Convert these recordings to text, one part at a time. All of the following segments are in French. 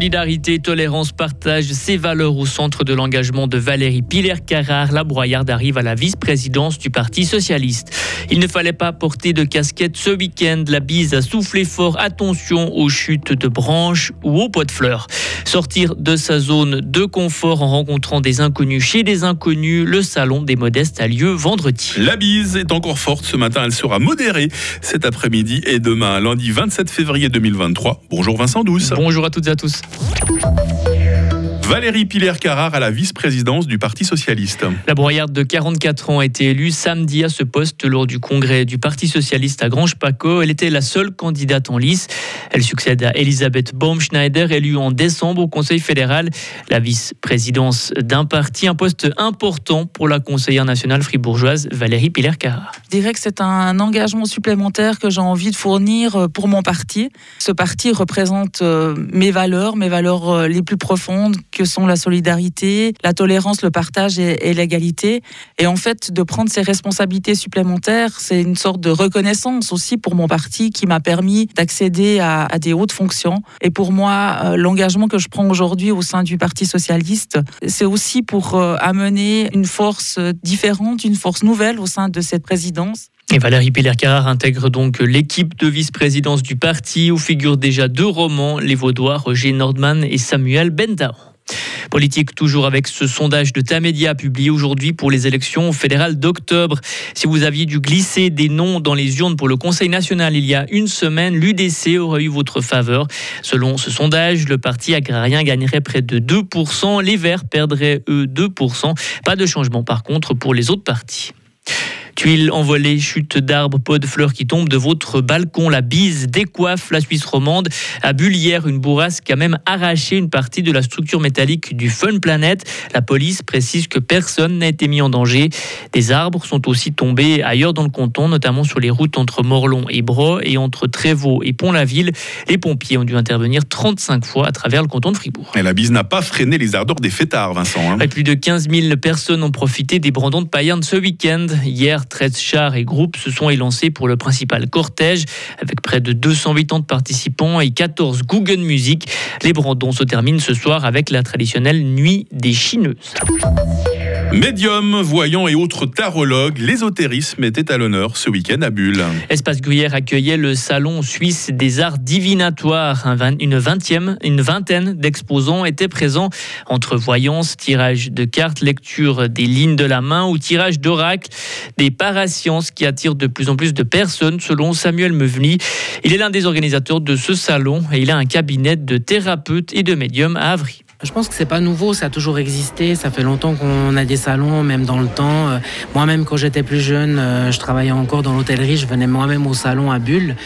Solidarité, tolérance, partage, ces valeurs au centre de l'engagement de Valérie Piller-Carrard. La broyarde arrive à la vice-présidence du Parti socialiste. Il ne fallait pas porter de casquette ce week-end. La bise a soufflé fort. Attention aux chutes de branches ou aux pots de fleurs. Sortir de sa zone de confort en rencontrant des inconnus chez des inconnus. Le salon des modestes a lieu vendredi. La bise est encore forte ce matin. Elle sera modérée cet après-midi et demain, lundi 27 février 2023. Bonjour Vincent Douce. Bonjour à toutes et à tous. thank you Valérie Piller-Carrard à la vice-présidence du Parti socialiste. La broyarde de 44 ans a été élue samedi à ce poste lors du congrès du Parti socialiste à Grange-Paco. Elle était la seule candidate en lice. Elle succède à Elisabeth Baumschneider, élue en décembre au Conseil fédéral. La vice-présidence d'un parti, un poste important pour la conseillère nationale fribourgeoise Valérie Piller-Carrard. Je dirais que c'est un engagement supplémentaire que j'ai envie de fournir euh, pour mon parti. Ce parti représente euh, mes valeurs, mes valeurs euh, les plus profondes que sont la solidarité, la tolérance, le partage et, l'égalité. Et en fait, de prendre ces responsabilités supplémentaires, c'est une sorte de reconnaissance aussi pour mon parti qui m'a permis d'accéder à, des hautes fonctions. Et pour moi, euh, l'engagement que je prends aujourd'hui au sein du Parti socialiste, c'est aussi pour euh, amener une force différente, une force nouvelle au sein de cette présidence. Et Valérie Piller-Carrard intègre donc l'équipe de vice-présidence du parti où figurent déjà deux romans, les Vaudois Roger Nordman et Samuel Bendao. Politique toujours avec ce sondage de Tamedia publié aujourd'hui pour les élections fédérales d'octobre. Si vous aviez dû glisser des noms dans les urnes pour le Conseil national il y a une semaine, l'UDC aurait eu votre faveur. Selon ce sondage, le parti agrarien gagnerait près de 2%, les Verts perdraient eux 2%. Pas de changement par contre pour les autres partis. Tuiles envolées, chutes d'arbres, pots de fleurs qui tombent de votre balcon, la bise décoiffe la Suisse romande. À Bullière, une bourrasque a même arraché une partie de la structure métallique du Fun Planet. La police précise que personne n'a été mis en danger. Des arbres sont aussi tombés ailleurs dans le canton, notamment sur les routes entre Morlon et Bro et entre Trévaux et Pont-la-Ville. Les pompiers ont dû intervenir 35 fois à travers le canton de Fribourg. Et la bise n'a pas freiné les ardeurs des fêtards, Vincent. Hein. Plus de 15 000 personnes ont profité des brandons de paillarde ce week-end. Hier, 13 chars et groupes se sont élancés pour le principal cortège avec près de 280 participants et 14 Google Music. Les brandons se terminent ce soir avec la traditionnelle nuit des chineuses. Médium, voyants et autres tarologues, l'ésotérisme était à l'honneur ce week-end à Bulle. Espace Gruyère accueillait le Salon suisse des arts divinatoires. Une, vingtième, une vingtaine d'exposants étaient présents entre voyance, tirage de cartes, lecture des lignes de la main ou tirage d'oracles, des parasciences qui attirent de plus en plus de personnes selon Samuel Meveny. Il est l'un des organisateurs de ce salon et il a un cabinet de thérapeutes et de médiums à Avry. Je pense que c'est pas nouveau, ça a toujours existé. Ça fait longtemps qu'on a des salons, même dans le temps. Euh, moi-même, quand j'étais plus jeune, euh, je travaillais encore dans l'hôtellerie. Je venais moi-même au salon à Bulle.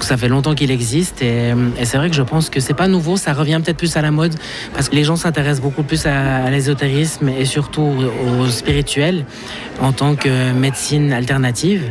Ça fait longtemps qu'il existe. Et, c'est vrai que je pense que c'est pas nouveau. Ça revient peut-être plus à la mode parce que les gens s'intéressent beaucoup plus à, l'ésotérisme et surtout au, spirituel en tant que médecine alternative.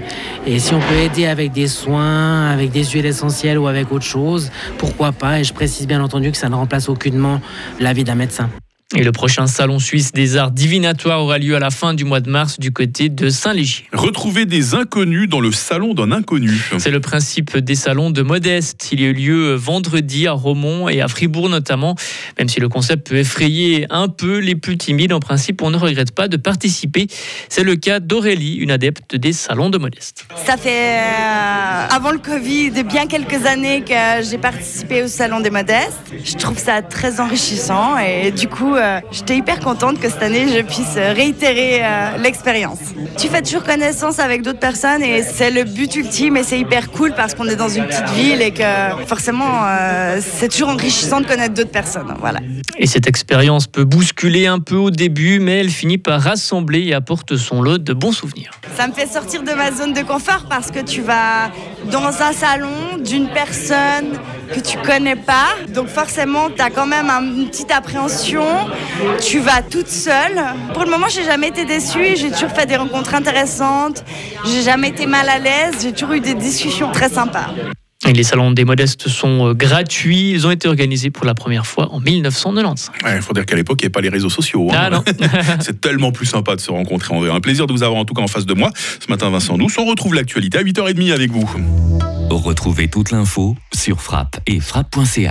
Et si on peut aider avec des soins, avec des huiles essentielles ou avec autre chose, pourquoi pas? Et je précise bien entendu que ça ne remplace aucunement la vie d'un médecin. Et le prochain salon suisse des arts divinatoires aura lieu à la fin du mois de mars du côté de Saint-Légier. Retrouver des inconnus dans le salon d'un inconnu. C'est le principe des salons de Modeste. Il y a eu lieu vendredi à Romont et à Fribourg notamment. Même si le concept peut effrayer un peu les plus timides, en principe, on ne regrette pas de participer. C'est le cas d'Aurélie, une adepte des salons de Modeste. Ça fait euh, avant le Covid bien quelques années que j'ai participé au salon des Modestes. Je trouve ça très enrichissant et du coup, euh, j'étais hyper contente que cette année je puisse réitérer euh, l'expérience. Tu fais toujours connaissance avec d'autres personnes et c'est le but ultime et c'est hyper cool parce qu'on est dans une petite ville et que forcément euh, c'est toujours enrichissant de connaître d'autres personnes. Voilà. Et cette expérience peut bousculer un peu au début, mais elle finit par rassembler et apporte son lot de bons souvenirs. Ça me fait sortir de ma zone de confort parce que tu vas dans un salon d'une personne que tu connais pas. Donc forcément, tu as quand même une petite appréhension. Tu vas toute seule. Pour le moment, j'ai jamais été déçue. J'ai toujours fait des rencontres intéressantes. J'ai jamais été mal à l'aise. J'ai toujours eu des discussions très sympas. Les salons des modestes sont euh, gratuits. Ils ont été organisés pour la première fois en 1995. Il faut dire qu'à l'époque, il n'y avait pas les réseaux sociaux. Hein. Ah C'est tellement plus sympa de se rencontrer en vrai. Un plaisir de vous avoir en tout cas en face de moi. Ce matin, Vincent Douce, on retrouve l'actualité à 8h30 avec vous. Retrouvez toute l'info sur frappe et frappe.ch.